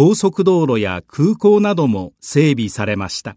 高速道路や空港なども整備されました。